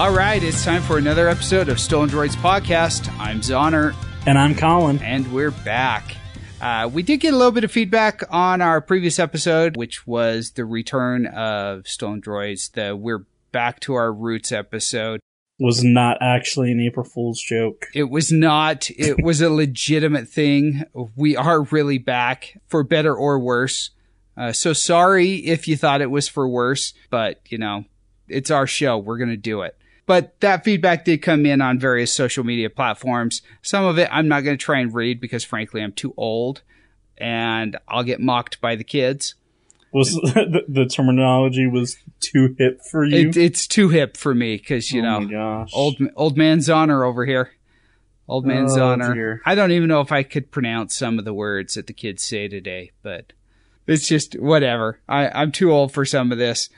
All right, it's time for another episode of Stolen Droids Podcast. I'm Zoner, And I'm Colin. and we're back. Uh, we did get a little bit of feedback on our previous episode, which was the return of Stolen Droids, the We're Back to Our Roots episode. Was not actually an April Fool's joke. It was not, it was a legitimate thing. We are really back for better or worse. Uh, so sorry if you thought it was for worse, but you know, it's our show. We're going to do it. But that feedback did come in on various social media platforms. Some of it I'm not going to try and read because frankly, I'm too old and I'll get mocked by the kids. Was the, the terminology was too hip for you? It, it's too hip for me because, you oh know, old old man's honor over here. Old man's Oh, honor. dear. I don't even know if I could pronounce some of the words that the kids say today, but it's just whatever. I, I'm too old for some of this.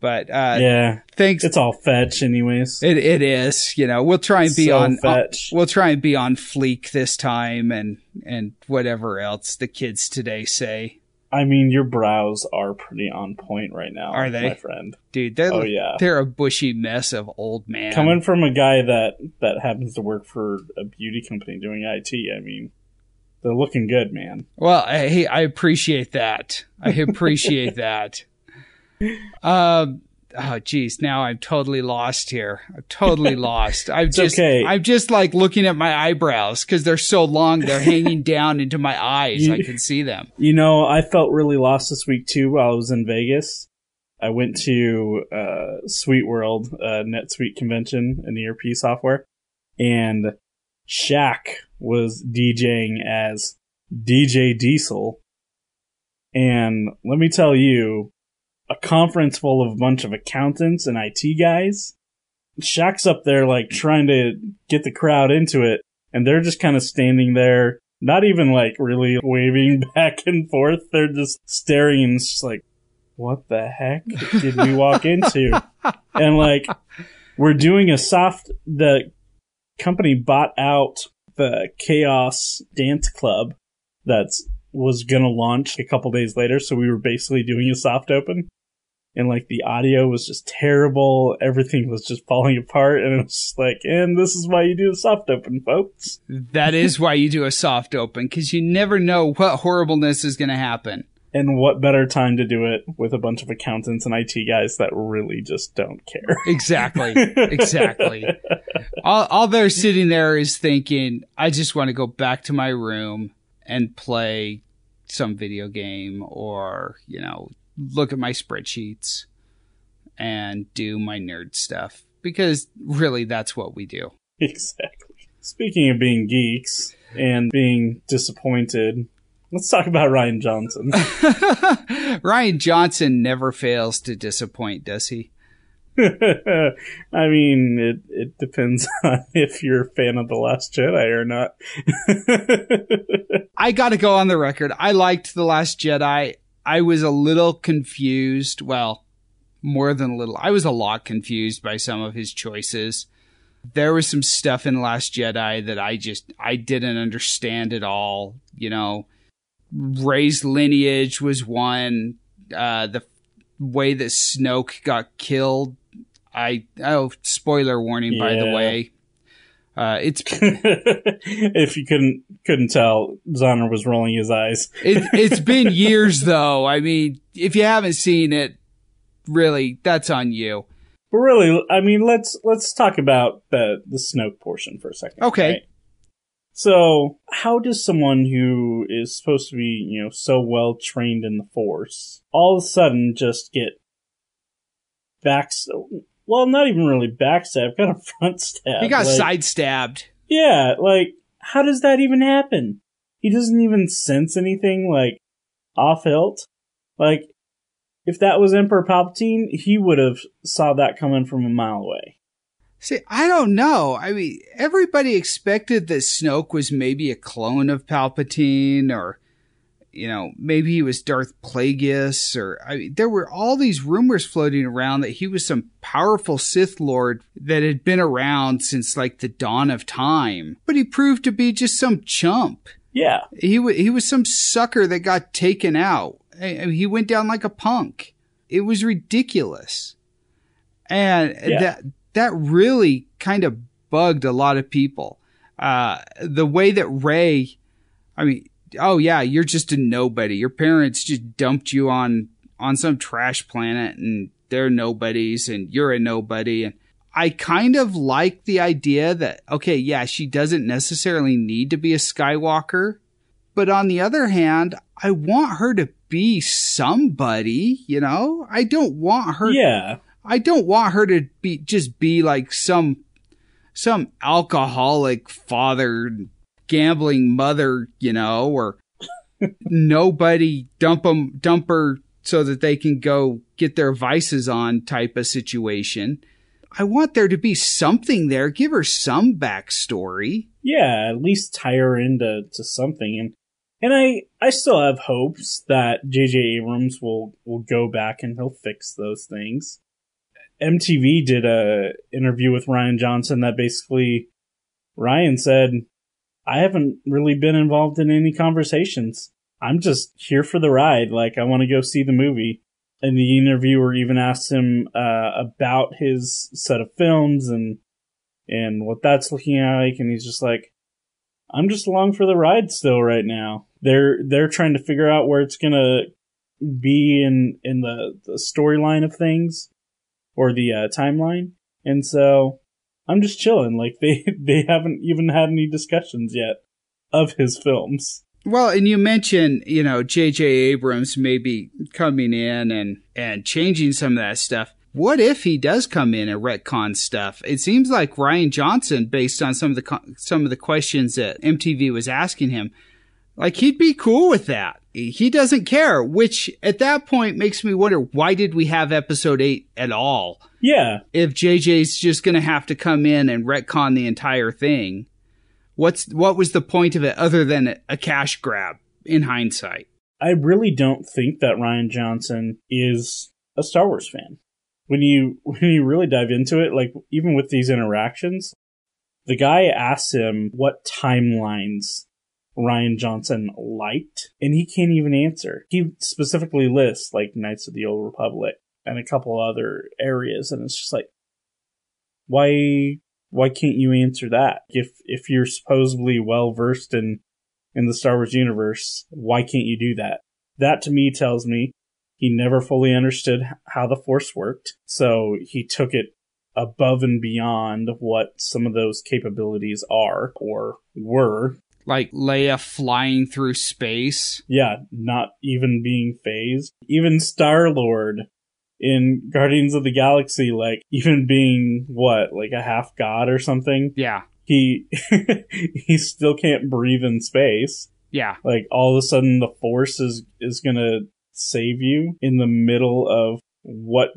But uh yeah, thanks it's all fetch, anyways. it it is, you know, we'll try and be So on fetch. we'll try and be on fleek this time and and whatever else the kids today say. I mean, your brows are pretty on point right now. Are they? my friend? Dude, they're Oh, yeah. they're a bushy mess of old man. Coming from a guy that that happens to work for a beauty company doing IT, I mean, they're looking good, man. Well, hey, I appreciate that. I appreciate that. Um, oh, geez, now I'm totally lost here. I'm totally lost. I'm just, okay. I'm just like looking at my eyebrows because they're so long, they're hanging down into my eyes. You- I can see them. You know, I felt really lost this week too while I was in Vegas. I went to uh, SuiteWorld, uh, NetSuite convention and ERP software, and Shaq was DJing as DJ Diesel. And let me tell you, a conference full of a bunch of accountants and IT guys. Shaq's up there like trying to get the crowd into it, and they're just kind of standing there not even like really waving back and forth. They're just staring and just like, what the heck did we walk into? and like, we're doing a soft, the company bought out the KAOS Dance Club that's was gonna launch a couple days later. So we were basically doing a soft open. And like the audio was just terrible. Everything was just falling apart. And it was just like, and this is why you do a soft open, folks. That is why you do a soft open because you never know what horribleness is going to happen. And what better time to do it with a bunch of accountants and IT guys that really just don't care? Exactly. exactly. All, all they're sitting there is thinking, I just want to go back to my room and play some video game or, you know, look at my spreadsheets and do my nerd stuff because really that's what we do. exactly. Speaking of being geeks and being disappointed, let's talk about Rian Johnson. Rian Johnson never fails to disappoint, does he? I mean, it, it depends on if you're a fan of The Last Jedi or not. I got to go on the record. I liked The Last Jedi. I was a little confused. Well, more than a little. I was a lot confused by some of his choices. There was some stuff in Last Jedi that I just I didn't understand at all. You know, Rey's lineage was one. Uh, the way that Snoke got killed. I oh spoiler warning by the way. Uh, it's if you couldn't couldn't tell, Zoner was rolling his eyes. It, it's been years though. I mean, if you haven't seen it, really, that's on you. But really, I mean, let's let's talk about the the Snoke portion for a second. Okay. So, how does someone who is supposed to be, you know, so well trained in the Force, all of a sudden just get back? Well, not even really backstab, kind of front stab. He got like, side stabbed. Yeah, like how does that even happen? He doesn't even sense anything like off hilt. Like if that was Emperor Palpatine, he would have saw that coming from a mile away. See, I don't know. I mean, everybody expected that Snoke was maybe a clone of Palpatine or, you know, maybe he was Darth Plagueis or, I mean, there were all these rumors floating around that he was some powerful Sith Lord that had been around since like the dawn of time. But he proved to be just some chump. Yeah. He, w- he was some sucker that got taken out. I- I mean, He went down like a punk. It was ridiculous. And Yeah. that that really kind of bugged a lot of people. Uh, the way that Rey, I mean, oh yeah, you're just a nobody. Your parents just dumped you on on some trash planet and they're nobodies and you're a nobody and I kind of like the idea that okay, yeah, she doesn't necessarily need to be a Skywalker, but on the other hand, I want her to be somebody, you know? I don't want her Yeah. I don't want her to be just be like some some alcoholic father gambling mother, you know, or nobody dump them dump her so that they can go get their vices on type of situation. I want there to be something there. Give her some backstory. Yeah, at least tie her into to something. And and I I still have hopes that J.J. Abrams will will go back and he'll fix those things. MTV did a interview with Rian Johnson that basically Rian said, "I haven't really been involved in any conversations. I'm just here for the ride. Like I want to go see the movie." And the interviewer even asked him uh, about his set of films and and what that's looking like, and he's just like, "I'm just along for the ride still right now." They're they're trying to figure out where it's gonna be in in the, the storyline of things or the uh, timeline, and so I'm just chilling. Like they they haven't even had any discussions yet of his films. Well, and you mentioned, you know, J.J. Abrams maybe coming in and, and changing some of that stuff. What if he does come in and retcon stuff? It seems like Rian Johnson, based on some of the some of the questions that MTV was asking him, like he'd be cool with that. He doesn't care, which at that point makes me wonder why did we have episode eight at all? Yeah, If JJ's just going to have to come in and retcon the entire thing, what's what was the point of it other than a cash grab in hindsight? I really don't think that Rian Johnson is a Star Wars fan. When you when you really dive into it, like even with these interactions, the guy asks him what timelines Rian Johnson liked, and he can't even answer. He specifically lists like Knights of the Old Republic and a couple other areas, and it's just like, why why can't you answer that? If if you're supposedly well versed in in the Star Wars universe, why can't you do that? That to me tells me he never fully understood how the Force worked, so he took it above and beyond what some of those capabilities are or were. Like Leia flying through space. Yeah, not even being phased. Even Star Lord in Guardians of the Galaxy, like even being what, like a half god or something, Yeah. he he still can't breathe in space. Yeah. Like all of a sudden the force is is gonna save you in the middle of what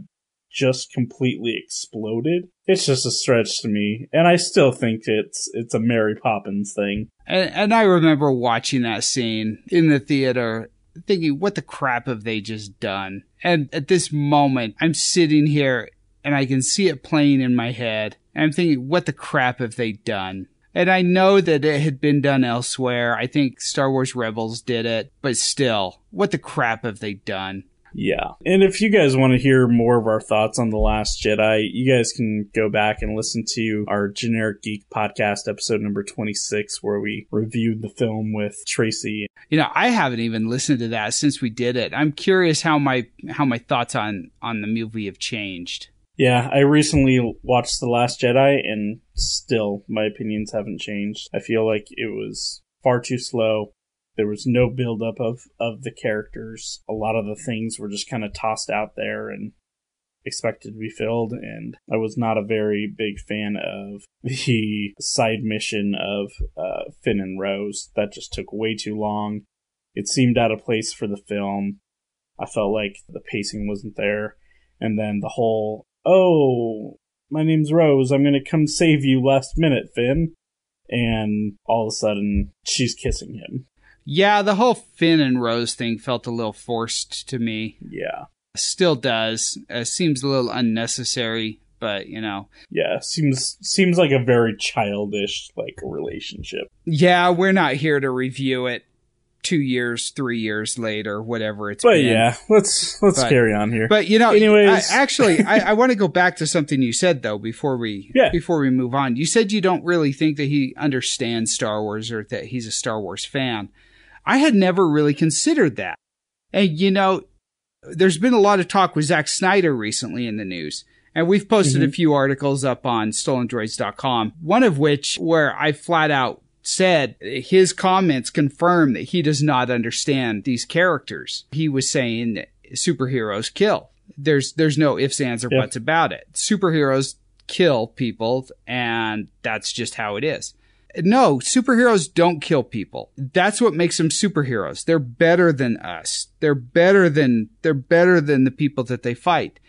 just completely exploded. It's just a stretch to me, and I still think it's it's a Mary Poppins thing. And, and I remember watching that scene in the theater thinking, what the crap have they just done? And at this moment, I'm sitting here and I can see it playing in my head. And I'm thinking, what the crap have they done? And I know that it had been done elsewhere. I think Star Wars Rebels did it, but still, what the crap have they done? Yeah. And if you guys want to hear more of our thoughts on The Last Jedi, you guys can go back and listen to our Generic Geek podcast episode number 26, where we reviewed the film with Tracy. You know, I haven't even listened to that since we did it. I'm curious how my how my thoughts on on the movie have changed. Yeah, I recently watched The Last Jedi, and still my opinions haven't changed. I feel like it was far too slow. There was no buildup of, of the characters. A lot of the things were just kind of tossed out there and expected to be filled. And I was not a very big fan of the side mission of uh, Finn and Rose. That just took way too long. It seemed out of place for the film. I felt like the pacing wasn't there. And then the whole, oh, my name's Rose. I'm going to come save you last minute, Finn. And all of a sudden, she's kissing him. Yeah, the whole Finn and Rose thing felt a little forced to me. Yeah. Still does. Uh, seems a little unnecessary, but you know. Yeah, seems seems like a very childish like relationship. Yeah, we're not here to review it. two years, three years later, whatever it's But been. yeah, let's let's But- carry on here. But you know, Anyways. I, actually, I, I want to go back to something you said though before we Yeah. before we move on. You said you don't really think that he understands Star Wars or that he's a Star Wars fan. I had never really considered that, and you know, there's been a lot of talk with Zack Snyder recently in the news. And we've posted a Mhm. few articles up on stolendroids.com, one of which where I flat out said his comments confirm that he does not understand these characters. He was saying that superheroes kill. There's there's no ifs, ands, or Yeah. buts about it. Superheroes kill people, and that's just how it is. No, superheroes don't kill people. That's what makes them superheroes. They're better than us. They're better than they're better than the people that they fight.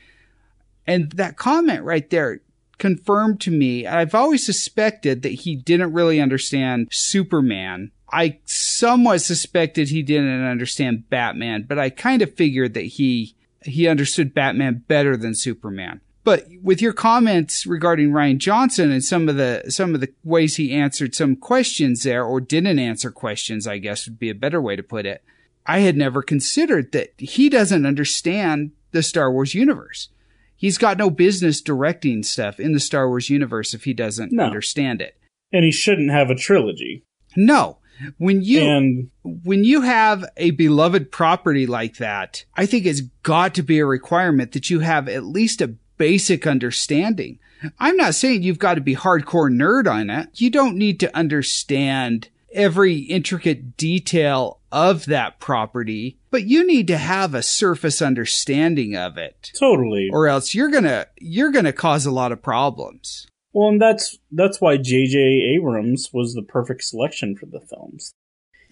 And that comment right there confirmed to me, I've always suspected that he didn't really understand Superman. I somewhat suspected he didn't understand Batman, but I kind of figured that he he understood Batman better than Superman. But with your comments regarding Rian Johnson and some of the some of the ways he answered some questions there or didn't answer questions, I guess would be a better way to put it. I had never considered that he doesn't understand the Star Wars universe. He's got no business directing stuff in the Star Wars universe if he doesn't No. understand it. and he shouldn't have a trilogy. No. When you and when you have a beloved property like that, I think it's got to be a requirement that you have at least a basic understanding. I'm not saying you've got to be hardcore nerd on it. You don't need to understand every intricate detail of that property, but you need to have a surface understanding of it. totally. Or else you're going to you're going to cause a lot of problems. Well, and that's that's why J.J. Abrams was the perfect selection for the films.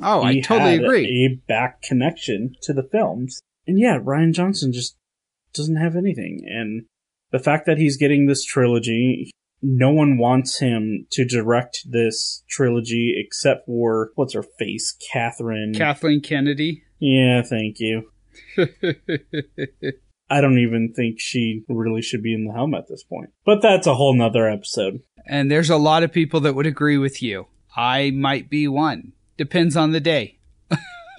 Oh, I totally agree. A back connection to the films, and yeah, Rian Johnson just doesn't have anything. And the fact that he's getting this trilogy, no one wants him to direct this trilogy except for what's her face, Catherine. Kathleen Kennedy. yeah, thank you. I don't even think she really should be in the helm at this point. But that's a whole nother episode. And there's a lot of people that would agree with you. I might be one. Depends on the day.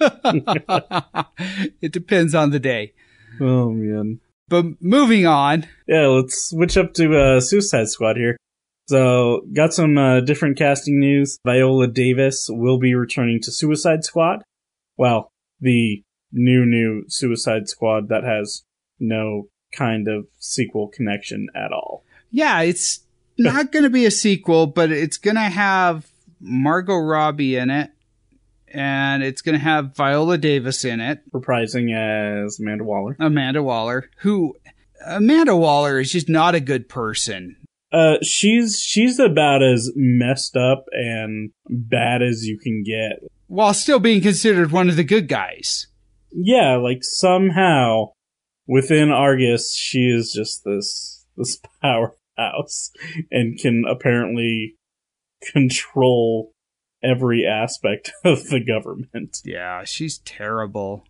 it depends on the day. Oh man. But moving on. Yeah, let's switch up to uh, Suicide Squad here. So, got some uh, different casting news. Viola Davis will be returning to Suicide Squad. Well, the new, new Suicide Squad that has no kind of sequel connection at all. Yeah, it's not going to be a sequel, but it's going to have Margot Robbie in it. And it's going to have Viola Davis in it. Reprising as Amanda Waller. Amanda Waller, who Amanda Waller is just not a good person. Uh, she's she's about as messed up and bad as you can get. While still being considered one of the good guys. yeah, like somehow within Argus, she is just this this powerhouse and can apparently control every aspect of the government. Yeah, she's terrible.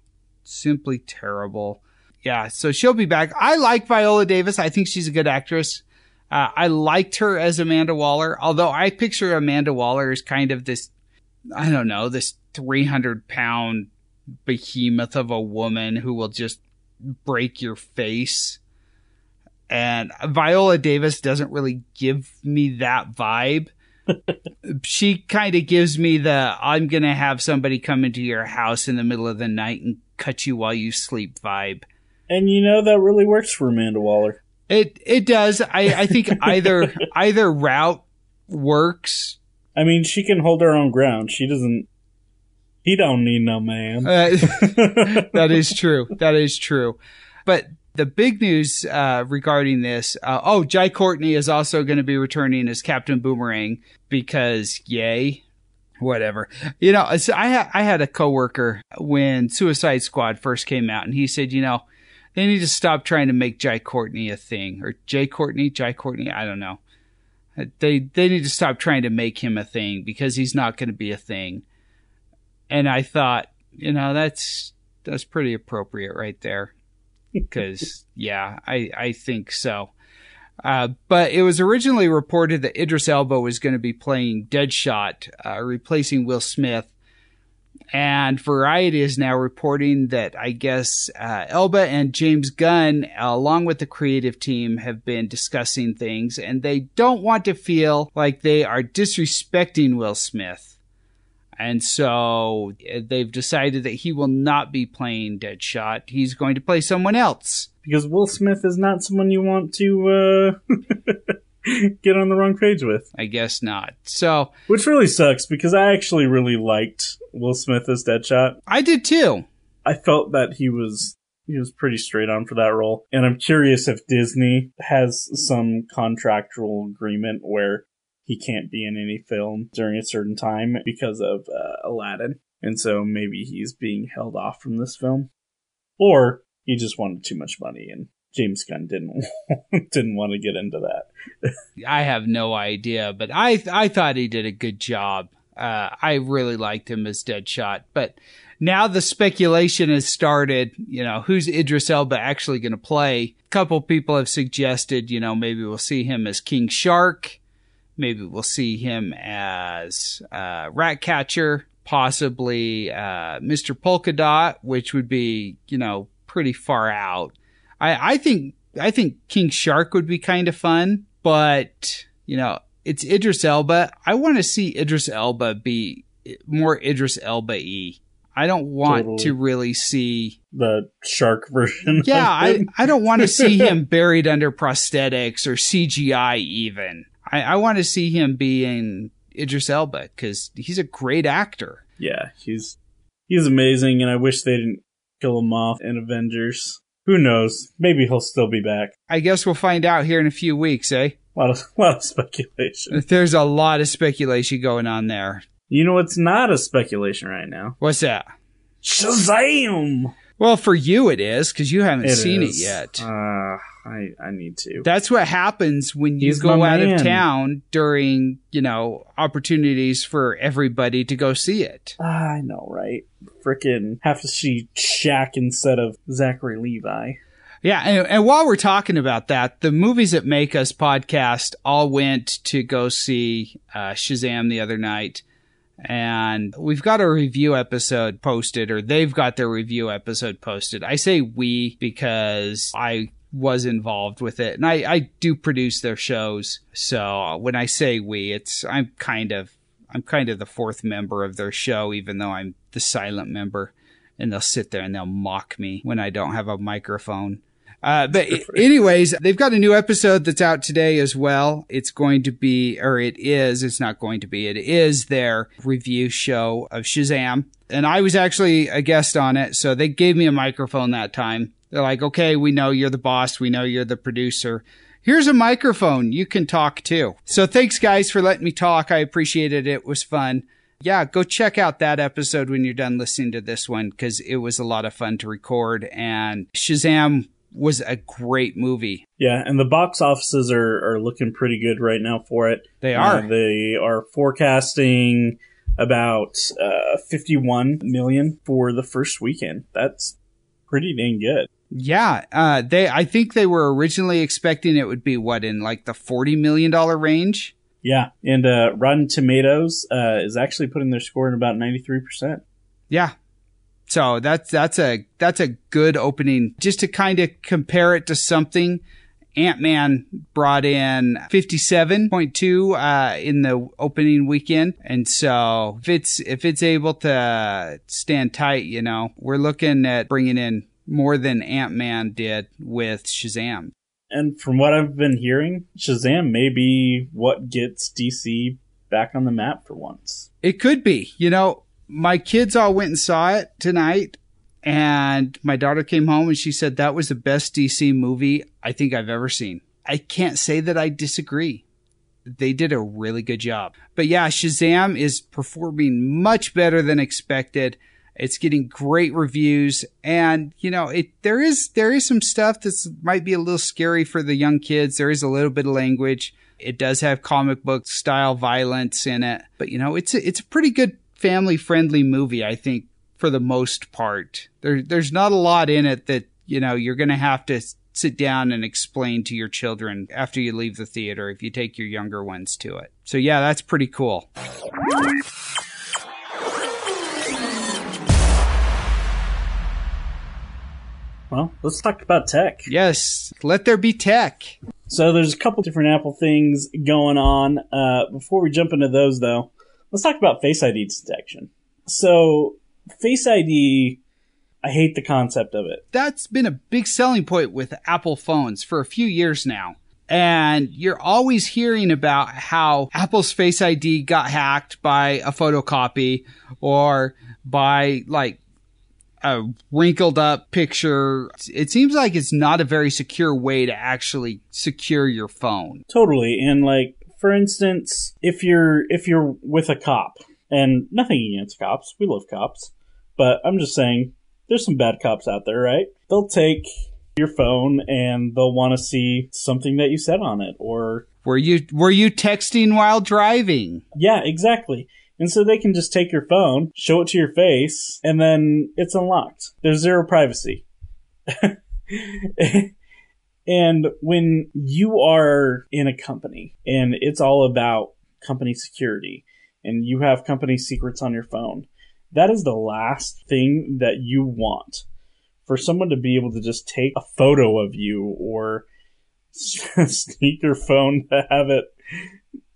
Simply terrible. Yeah, so she'll be back. I like Viola Davis. I think she's a good actress. Uh, I liked her as Amanda Waller, although I picture Amanda Waller as kind of this, I don't know, this 300 pound behemoth of a woman who will just break your face. And Viola Davis doesn't really give me that vibe she kind of gives me the I'm going to have somebody come into your house in the middle of the night and cut you while you sleep vibe. And you know that really works for Amanda Waller. It it does. I I think either either route works. I mean, she can hold her own ground. She doesn't. He don't need no man. Uh, that is true. That is true. But the big news uh, regarding this, uh, oh, Jai Courtney is also going to be returning as Captain Boomerang because yay, whatever. You know, so I ha- I had a coworker when Suicide Squad first came out, and he said, you know, they need to stop trying to make Jai Courtney a thing or Jay Courtney, Jai Courtney. I don't know. They they need to stop trying to make him a thing because he's not going to be a thing. And I thought, you know, that's that's pretty appropriate right there. Because yeah, I I think so. Uh, but it was originally reported that Idris Elba was going to be playing Deadshot, uh, replacing Will Smith. And Variety is now reporting that I guess uh, Elba and James Gunn, along with the creative team, have been discussing things, and they don't want to feel like they are disrespecting Will Smith. And so uh, they've decided that he will not be playing Deadshot. He's going to play someone else. Because Will Smith is not someone you want to uh, get on the wrong page with. I guess not. So, Which really sucks because I actually really liked Will Smith as Deadshot. I did too. I felt that he was he was pretty straight on for that role. And I'm curious if Disney has some contractual agreement where he can't be in any film during a certain time because of uh, Aladdin. And so maybe he's being held off from this film. Or he just wanted too much money and James Gunn didn't didn't want to get into that. I have no idea, but I I thought he did a good job. Uh, I really liked him as Deadshot, but now the speculation has started. You know, who's Idris Elba actually going to play? A couple people have suggested, you know, maybe we'll see him as King Shark. Maybe we'll see him as uh, Ratcatcher, possibly uh, Mr. Polka Dot, which would be, you know, pretty far out. I, I think I think King Shark would be kind of fun, but you know, it's Idris Elba. I want to see Idris Elba be more Idris Elba y. I don't want Totally. to really see. The shark version. Yeah, I. I don't want to see him buried under prosthetics or CGI even. I, I want to see him being Idris Elba because he's a great actor. yeah, he's he's amazing, and I wish they didn't kill him off in Avengers. Who knows? Maybe he'll still be back. I guess we'll find out here in a few weeks, eh? A lot of lot of speculation. There's a lot of speculation going on there. You know it's not a speculation right now? What's that? Shazam! Well, for you it is because you haven't seen is. it yet. Uh, I I need to. That's what happens when you He's go my out of town during, you know, opportunities for everybody to go see it. Ah, I know, right? Frickin' have to see Shaq instead of Zachary Levi. Yeah, and, and while we're talking about that, the movies that make us podcast all went to go see uh, Shazam the other night, and we've got a review episode posted, or they've got their review episode posted. I say we because I was involved with it, and I, I do produce their shows. So when I say we, it's I'm kind of I'm kind of the fourth member of their show, even though I'm the silent member. And they'll sit there and they'll mock me when I don't have a microphone. Uh, but anyways, they've got a new episode that's out today as well. It's going to be, or it is, it's not going to be, it is their review show of Shazam. And I was actually a guest on it. So they gave me a microphone that time. They're like, okay, we know you're the boss. We know you're the producer. Here's a microphone. You can talk too. So thanks guys for letting me talk. I appreciated it. It was fun. Yeah, go check out that episode when you're done listening to this one because it was a lot of fun to record. And Shazam was a great movie. Yeah, and the box offices are, are looking pretty good right now for it. They Uh, are. they are forecasting about uh, 51 million for the first weekend. That's pretty dang good. Yeah, uh, they. I think they were originally expecting it would be what in like the forty million dollar range. Yeah, and uh, Rotten Tomatoes uh, is actually putting their score in about 93%. Yeah, so that's that's a that's a good opening. Just to kind of compare it to something, Ant Man brought in fifty seven point two uh, in the opening weekend, and so if it's if it's able to stand tight, you know, we're looking at bringing in more than Ant Man did with Shazam. And from what I've been hearing, Shazam may be what gets DC back on the map for once. It could be. You know, my kids all went and saw it tonight, and my daughter came home and she said that was the best DC movie I think I've ever seen. I can't say that I disagree. They did a really good job. But yeah, Shazam is performing much better than expected. It's getting great reviews and you know, it there is there is some stuff that's might be a little scary for the young kids. There is a little bit of language. It does have comic book style violence in it, but you know, it's a, it's a pretty good family friendly movie, I think, for the most part. There, there's not a lot in it that, you know, you're going to have to sit down and explain to your children after you leave the theater if you take your younger ones to it. So yeah, that's pretty cool. Well, let's talk about tech. Yes, let there be tech. So there's a couple different Apple things going on. Uh, before we jump into those, though, let's talk about Face ID detection. So Face ID, I hate the concept of it. That's been a big selling point with Apple phones for a few years now. And you're always hearing about how Apple's Face ID got hacked by a photocopy or by like a wrinkled up picture. It seems like it's not a very secure way to actually secure your phone. Totally. And like, for instance, if you're if you're with a cop, and nothing against cops, we love cops, but I'm just saying there's some bad cops out there, right? They'll take your phone and they'll want to see something that you said on it or were you were you texting while driving? Yeah, exactly. And so they can just take your phone, show it to your face, and then it's unlocked. There's zero privacy. and when you are in a company and it's all about company security and you have company secrets on your phone, that is the last thing that you want. For someone to be able to just take a photo of you or sneak your phone to have it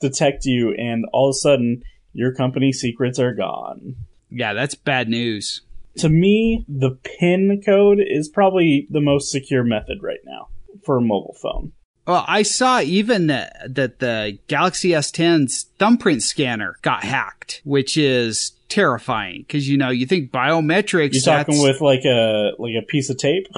detect you and all of a sudden your company secrets are gone. Yeah, that's bad news. To me, the PIN code is probably the most secure method right now for a mobile phone. Well, I saw even that, that the Galaxy S10's thumbprint scanner got hacked, which is terrifying because you know you think biometrics. You're talking with like a like a piece of tape.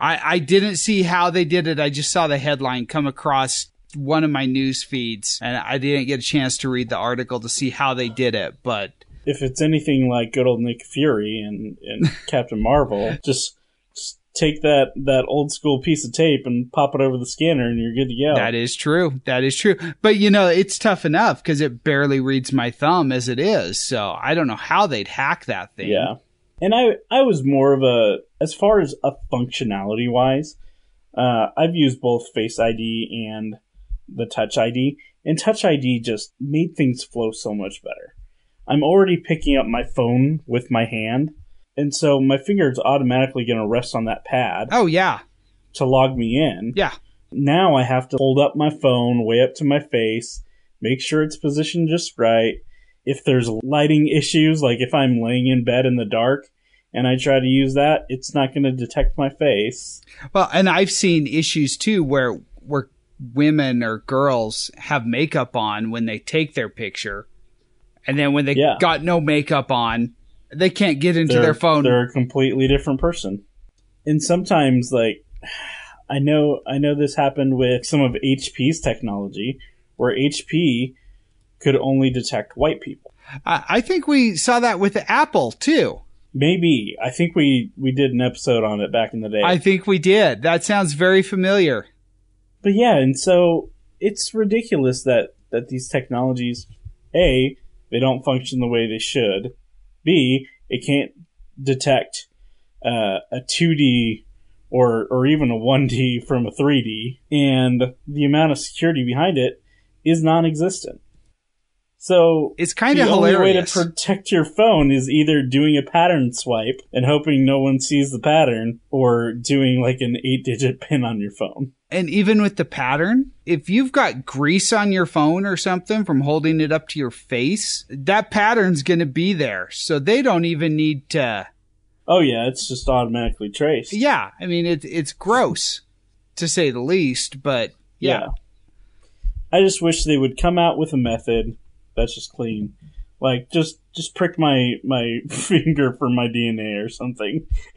I I didn't see how they did it. I just saw the headline come across one of my news feeds, and I didn't get a chance to read the article to see how they did it. But if it's anything like good old Nick Fury and, and Captain Marvel, just, take that that old school piece of tape and pop it over the scanner, and you're good to go. That is true. That is true. But you know, it's tough enough because it barely reads my thumb as it is. So I don't know how they'd hack that thing. Yeah. And I I was more of a as far as a functionality wise, uh, I've used both Face ID and the Touch ID, and Touch ID just made things flow so much better. I'm already picking up my phone with my hand, and so my finger is automatically going to rest on that pad. Oh, yeah. To log me in. Yeah. Now I have to hold up my phone way up to my face, make sure it's positioned just right. If there's lighting issues, like if I'm laying in bed in the dark, and I try to use that, it's not going to detect my face. Well, and I've seen issues too where where women or girls have makeup on when they take their picture. And then when they yeah. got no makeup on, they can't get into they're, their phone. They're a completely different person. And sometimes like I know I know this happened with some of HP's technology where HP could only detect white people. I, I think we saw that with Apple too. Maybe. I think we we did an episode on it back in the day. I think we did. That sounds very familiar but yeah, and so it's ridiculous that that these technologies, a, they don't function the way they should. B, it can't detect uh, a 2D or or even a 1D from a 3D, and the amount of security behind it is non-existent. So it's kind of hilarious. The only way to protect your phone is either doing a pattern swipe and hoping no one sees the pattern, or doing like an eight-digit pin on your phone. And even with the pattern, if you've got grease on your phone or something from holding it up to your face, that pattern's going to be there. So they don't even need to. Oh yeah, it's just automatically traced. Yeah, I mean it's it's gross to say the least, but yeah. yeah. I just wish they would come out with a method that's just clean. Like just just prick my my finger for my DNA or something.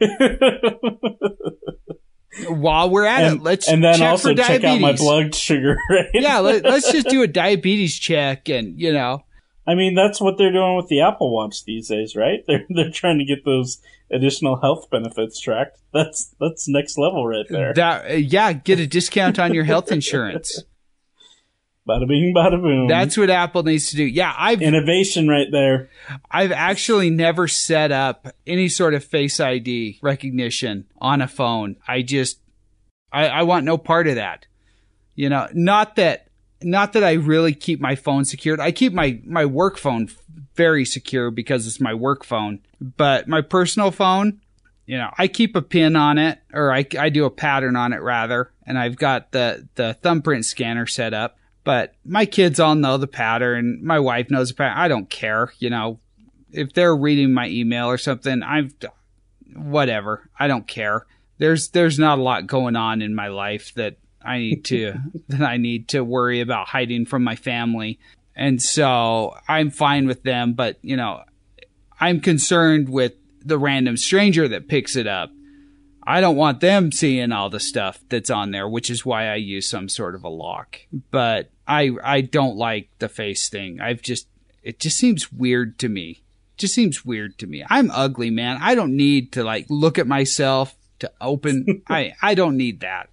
While we're at and, it, let's and then check also for check diabetes. out my blood sugar. Right? yeah, let, us just do a diabetes check, and you know. I mean, that's what they're doing with the Apple Watch these days, right? They're they're trying to get those additional health benefits tracked. That's that's next level right there. That, yeah, get a discount on your health insurance. Bada bing, bada boom. That's what Apple needs to do. Yeah, I've innovation right there. I've actually never set up any sort of Face ID recognition on a phone. I just, I, I want no part of that. You know, not that, not that I really keep my phone secured. I keep my my work phone very secure because it's my work phone. But my personal phone, you know, I keep a pin on it or I, I do a pattern on it rather. And I've got the, the thumbprint scanner set up, but my kids all know the pattern. My wife knows the pattern. I don't care. You know, if they're reading my email or something, I'm whatever. I don't care. There's, there's not a lot going on in my life that I need to, that I need to worry about hiding from my family. And so I'm fine with them, but you know, I'm concerned with the random stranger that picks it up. I don't want them seeing all the stuff that's on there, which is why I use some sort of a lock. But I I don't like the face thing. I've just it just seems weird to me. It just seems weird to me. I'm ugly, man. I don't need to like look at myself to open. I I don't need that.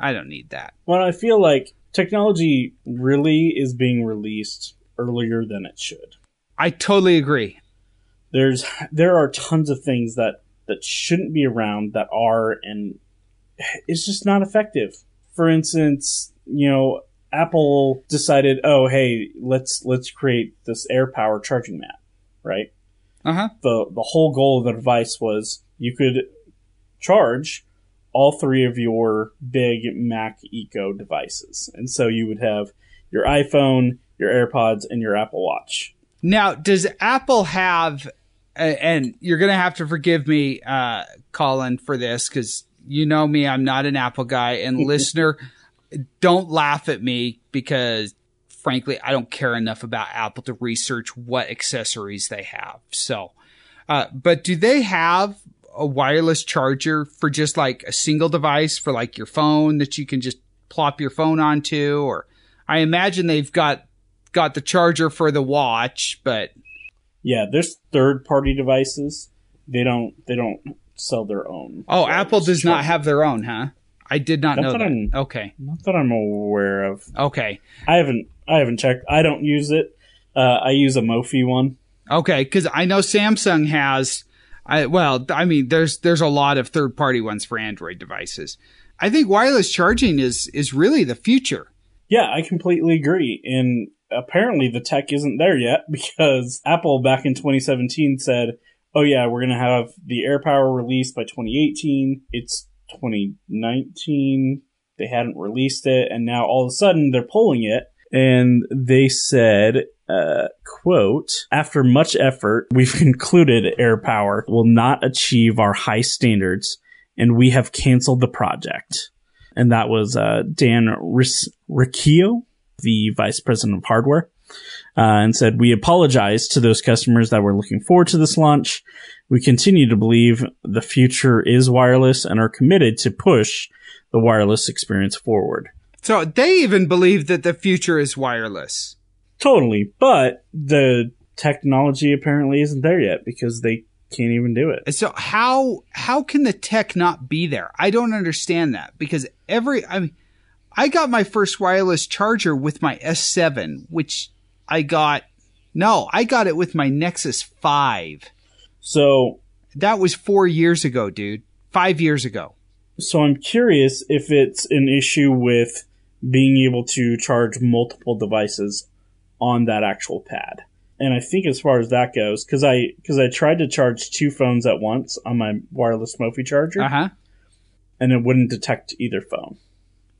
I don't need that. Well, I feel like technology really is being released earlier than it should. I totally agree there's there are tons of things that that shouldn't be around that are and it's just not effective. For instance, you know, Apple decided, "Oh, hey, let's let's create this air AirPower charging mat." Right? Uh-huh. The the whole goal of the device was you could charge all three of your big Mac Eco devices. And so you would have your iPhone, your AirPods, and your Apple Watch. Now, does Apple have and you're gonna have to forgive me, uh, Colin, for this because you know me, I'm not an Apple guy. And listener, don't laugh at me because frankly, I don't care enough about Apple to research what accessories they have. So, uh, but do they have a wireless charger for just like a single device for like your phone that you can just plop your phone onto? Or I imagine they've got got the charger for the watch, but yeah, there's third party devices. They don't they don't sell their own. Oh, Apple does not have their own, huh? I did not, not know that. that. I'm, okay. Not that I'm aware of. Okay. I haven't I haven't checked. I don't use it. Uh, I use a Mophie one. Okay, because I know Samsung has. I, well, I mean, there's there's a lot of third party ones for Android devices. I think wireless charging is is really the future. Yeah, I completely agree. And apparently the tech isn't there yet because Apple back in 2017 said, "Oh yeah, we're going to have the AirPower released by 2018." It's 2019. They hadn't released it and now all of a sudden they're pulling it and they said uh, quote, after much effort, we've concluded AirPower will not achieve our high standards and we have canceled the project. And that was uh, Dan Riccio the vice president of hardware, uh, and said, We apologize to those customers that were looking forward to this launch. We continue to believe the future is wireless and are committed to push the wireless experience forward. So they even believe that the future is wireless. Totally. But the technology apparently isn't there yet because they can't even do it. So how how can the tech not be there? I don't understand that because every I mean I got my first wireless charger with my S7, which I got. No, I got it with my Nexus 5. So that was four years ago, dude. Five years ago. So I'm curious if it's an issue with being able to charge multiple devices on that actual pad. And I think as far as that goes, because I because I tried to charge two phones at once on my wireless Mophie charger, uh-huh. and it wouldn't detect either phone.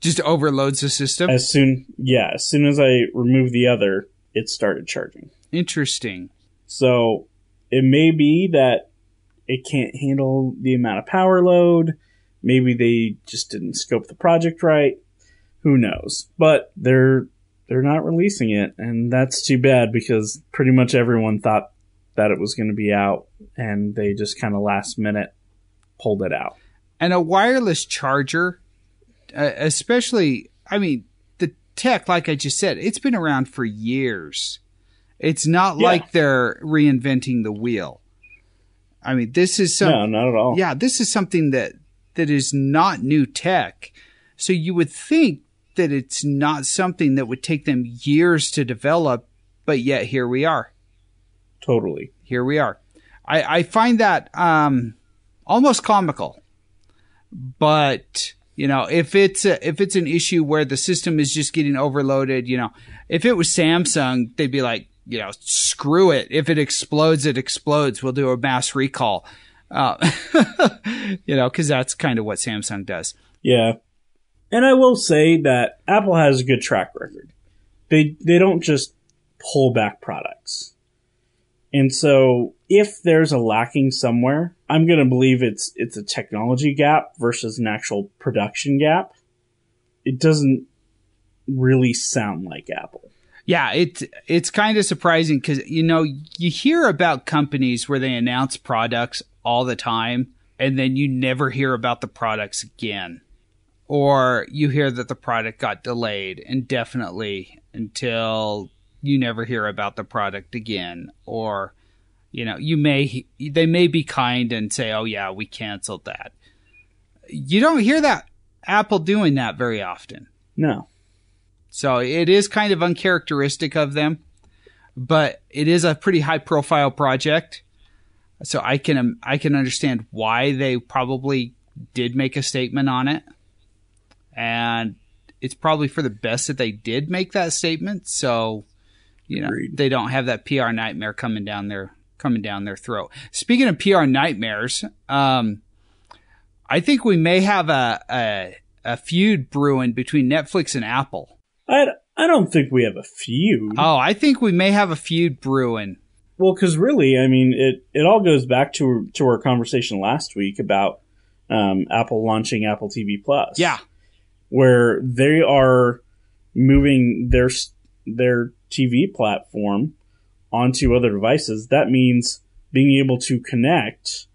Just overloads the system. As soon, yeah, as soon as I remove the other, it started charging. Interesting. So it may be that it can't handle the amount of power load. Maybe they just didn't scope the project right. Who knows? But they're they're not releasing it, and that's too bad because pretty much everyone thought that it was going to be out, and they just kind of last minute pulled it out. And a wireless charger uh, especially, I mean, the tech, like I just said, it's been around for years. It's not yeah. like they're reinventing the wheel. I mean, this is some, no, not at all. Yeah, this is something that that is not new tech. So you would think that it's not something that would take them years to develop, but yet here we are. Totally. Here we are. I, I find that um, almost comical, but you know, if it's a, if it's an issue where the system is just getting overloaded, you know, if it was Samsung, they'd be like, you know, screw it. If it explodes, it explodes. We'll do a mass recall. Uh, you know, because that's kind of what Samsung does. Yeah. And I will say that Apple has a good track record. They they don't just pull back products. And so if there's a lacking somewhere, I'm going to believe it's it's a technology gap versus an actual production gap. It doesn't really sound like Apple. Yeah, it it's kind of surprising because you know you hear about companies where they announce products all the time, and then you never hear about the products again, or you hear that the product got delayed indefinitely until you never hear about the product again, or you know you may they may be kind and say, oh yeah, we canceled that. You don't hear that Apple doing that very often. No. So it is kind of uncharacteristic of them, but it is a pretty high profile project. So I can um, I can understand why they probably did make a statement on it. And it's probably for the best that they did make that statement. So, you know, Agreed. they don't have that PR nightmare coming down their coming down their throat. Speaking of PR nightmares, um, I think we may have a, a a feud brewing between Netflix and Apple. I, I don't think we have a feud. Oh, I think we may have a feud brewing. Well, because really, I mean, it, it all goes back to to our conversation last week about um, Apple launching Apple TV Plus. Yeah. where they are moving their their TV platform onto other devices. That means being able to connect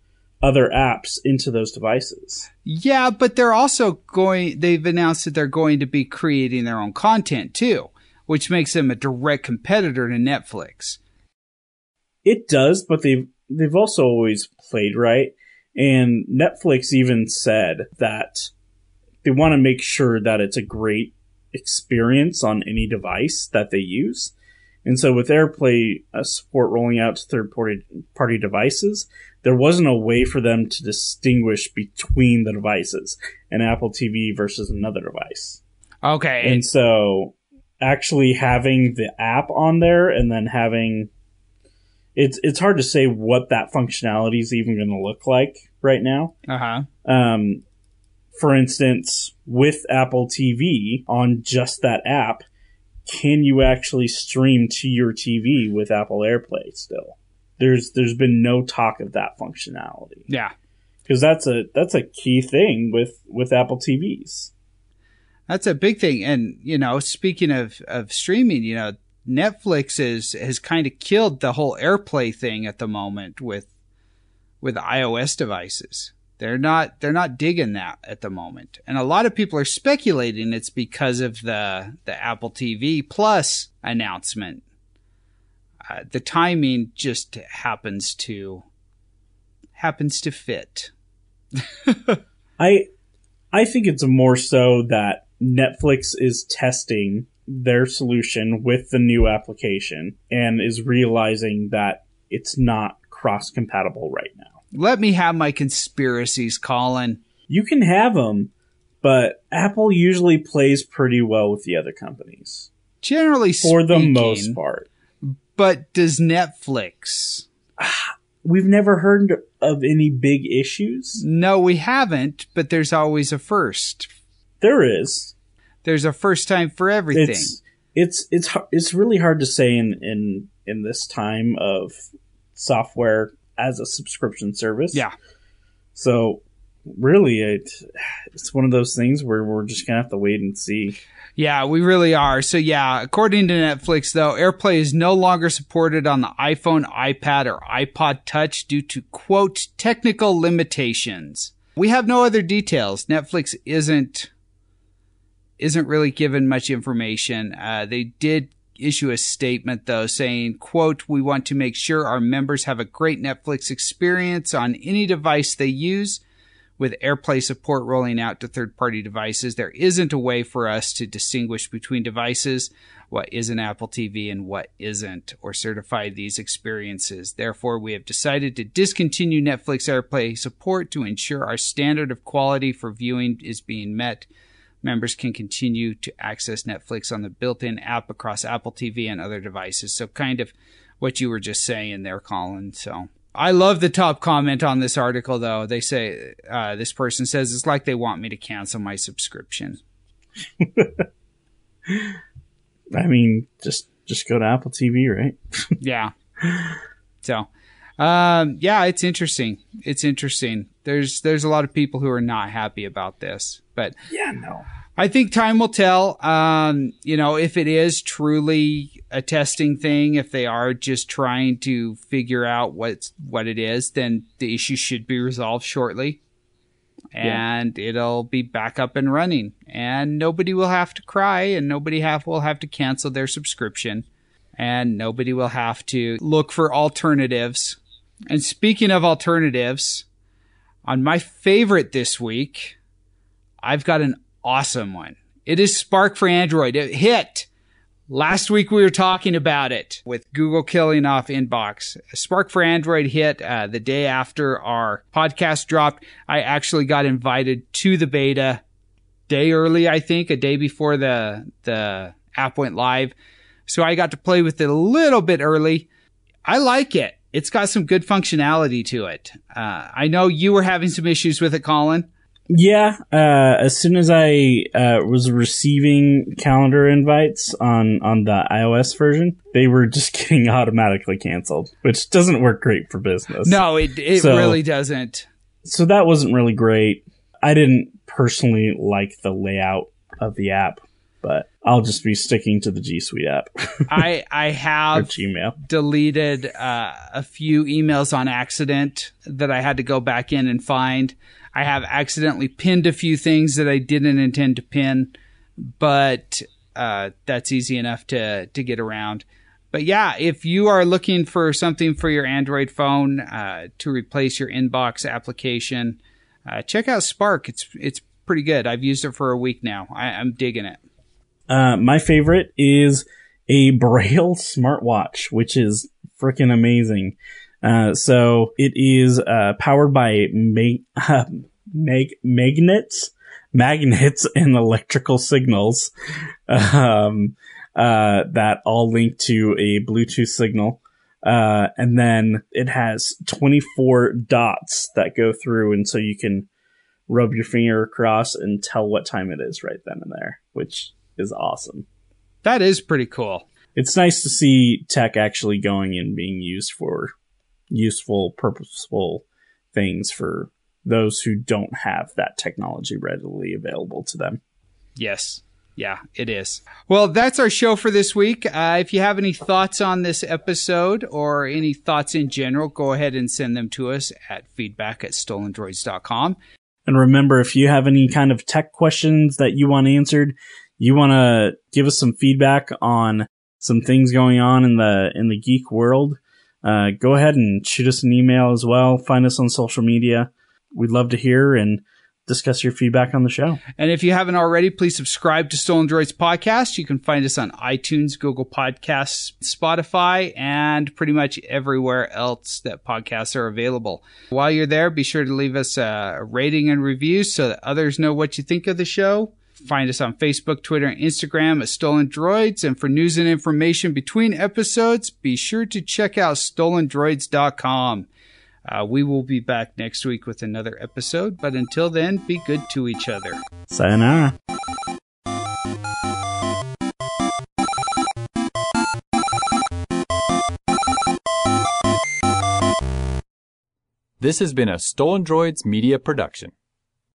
other apps into those devices. Yeah, but they're also going, they've announced that they're going to be creating their own content too, which makes them a direct competitor to Netflix. It does, but they've they've also always played right. And Netflix even said that they want to make sure that it's a great experience on any device that they use. And so with AirPlay uh, support rolling out to third party party devices, there wasn't a way for them to distinguish between the devices, an Apple TV versus another device. Okay. And so actually having the app on there and then having it's it's hard to say what that functionality is even going to look like right now. uh huh. Um, for instance, with Apple TV on just that app, can you actually stream to your TV with Apple AirPlay still? There's there's been no talk of that functionality Yeah. because that's a that's a key thing with with Apple TVs. That's a big thing. And, you know, speaking of, of streaming, you know, Netflix is, has kind of killed the whole AirPlay thing at the moment with, with iOS devices. They're not, they're not digging that at the moment. And a lot of people are speculating it's because of the, the Apple TV Plus announcement. Uh, the timing just happens to, happens to fit. I I think it's more so that Netflix is testing their solution with the new application and is realizing that it's not cross compatible right now. Let me have my conspiracies, Colin. You can have them, but Apple usually plays pretty well with the other companies Generally for the most part. But does Netflix? We've never heard of any big issues. No, we haven't. But there's always a first. There is. There's a first time for everything. It's it's it's it's really hard to say in in in this time of software as a subscription service. yeah, So really, it it's one of those things where we're just gonna have to wait and see. yeah, we really are. So yeah, according to Netflix, though, AirPlay is no longer supported on the iPhone, iPad, or iPod Touch due to quote technical limitations. We have no other details. Netflix isn't isn't really given much information. Uh, they did issue a statement though saying, quote, we want to make sure our members have a great Netflix experience on any device they use. With AirPlay support rolling out to third party devices, there isn't a way for us to distinguish between devices, what is an Apple TV and what isn't, or certify these experiences. Therefore, we have decided to discontinue Netflix AirPlay support to ensure our standard of quality for viewing is being met members can continue to access Netflix on the built-in app across Apple TV and other devices. So kind of what you were just saying there, Colin. So I love the top comment on this article, though. They say, uh, this person says it's like they want me to cancel my subscription. I mean, just just go to Apple TV, right? yeah. So, um, yeah, it's interesting. It's interesting. There's there's a lot of people who are not happy about this, but yeah, no. I think time will tell. Um, you know, if it is truly a testing thing, if they are just trying to figure out what's what it is, then the issue should be resolved shortly, and yeah. it'll be back up and running, and nobody will have to cry, and nobody have will have to cancel their subscription, and nobody will have to look for alternatives. And speaking of alternatives, on my favorite this week, I've got an awesome one. It is Spark for Android. It hit. Last week we were talking about it with Google killing off Inbox. Spark for Android hit uh, the day after our podcast dropped. I actually got invited to the beta day early, I think, a day before the the app went live. So I got to play with it a little bit early. I like it. It's got some good functionality to it. Uh, I know you were having some issues with it, Colin. Yeah, uh, as soon as I uh, was receiving calendar invites on on the iOS version, they were just getting automatically canceled, which doesn't work great for business. No, it it so, really doesn't. So that wasn't really great. I didn't personally like the layout of the app, but I'll just be sticking to the G Suite app. I I have Gmail. deleted uh, a few emails on accident that I had to go back in and find. I have accidentally pinned a few things that I didn't intend to pin, but uh, that's easy enough to to get around. But yeah, if you are looking for something for your Android phone uh, to replace your inbox application, uh, check out Spark. It's it's pretty good. I've used it for a week now. I, am digging it. Uh, my favorite is a Braille smartwatch, which is freaking amazing. Uh, so it is uh, powered by ma- mag- magnets, magnets, and electrical signals um, uh, that all link to a Bluetooth signal. Uh, and then it has 24 dots that go through, and so you can rub your finger across and tell what time it is right then and there, which is awesome. That is pretty cool. It's nice to see tech actually going and being used for useful, purposeful things for those who don't have that technology readily available to them. Yes. Yeah, it is. Well, that's our show for this week. Uh, if you have any thoughts on this episode or any thoughts in general, go ahead and send them to us at feedback at stolendroids.com. And remember, if you have any kind of tech questions that you want answered, you want to give us some feedback on some things going on in the in the geek world, uh, go ahead and shoot us an email as well. Find us on social media. We'd love to hear and discuss your feedback on the show. And if you haven't already, please subscribe to Stolen Droids Podcast. You can find us on iTunes, Google Podcasts, Spotify, and pretty much everywhere else that podcasts are available. While you're there, be sure to leave us a rating and review so that others know what you think of the show. Find us on Facebook, Twitter, and Instagram at Stolen Droids. And for news and information between episodes, be sure to check out stolendroids.com. Uh, we will be back next week with another episode, but until then, be good to each other. Sayonara. This has been a Stolen Droids media production.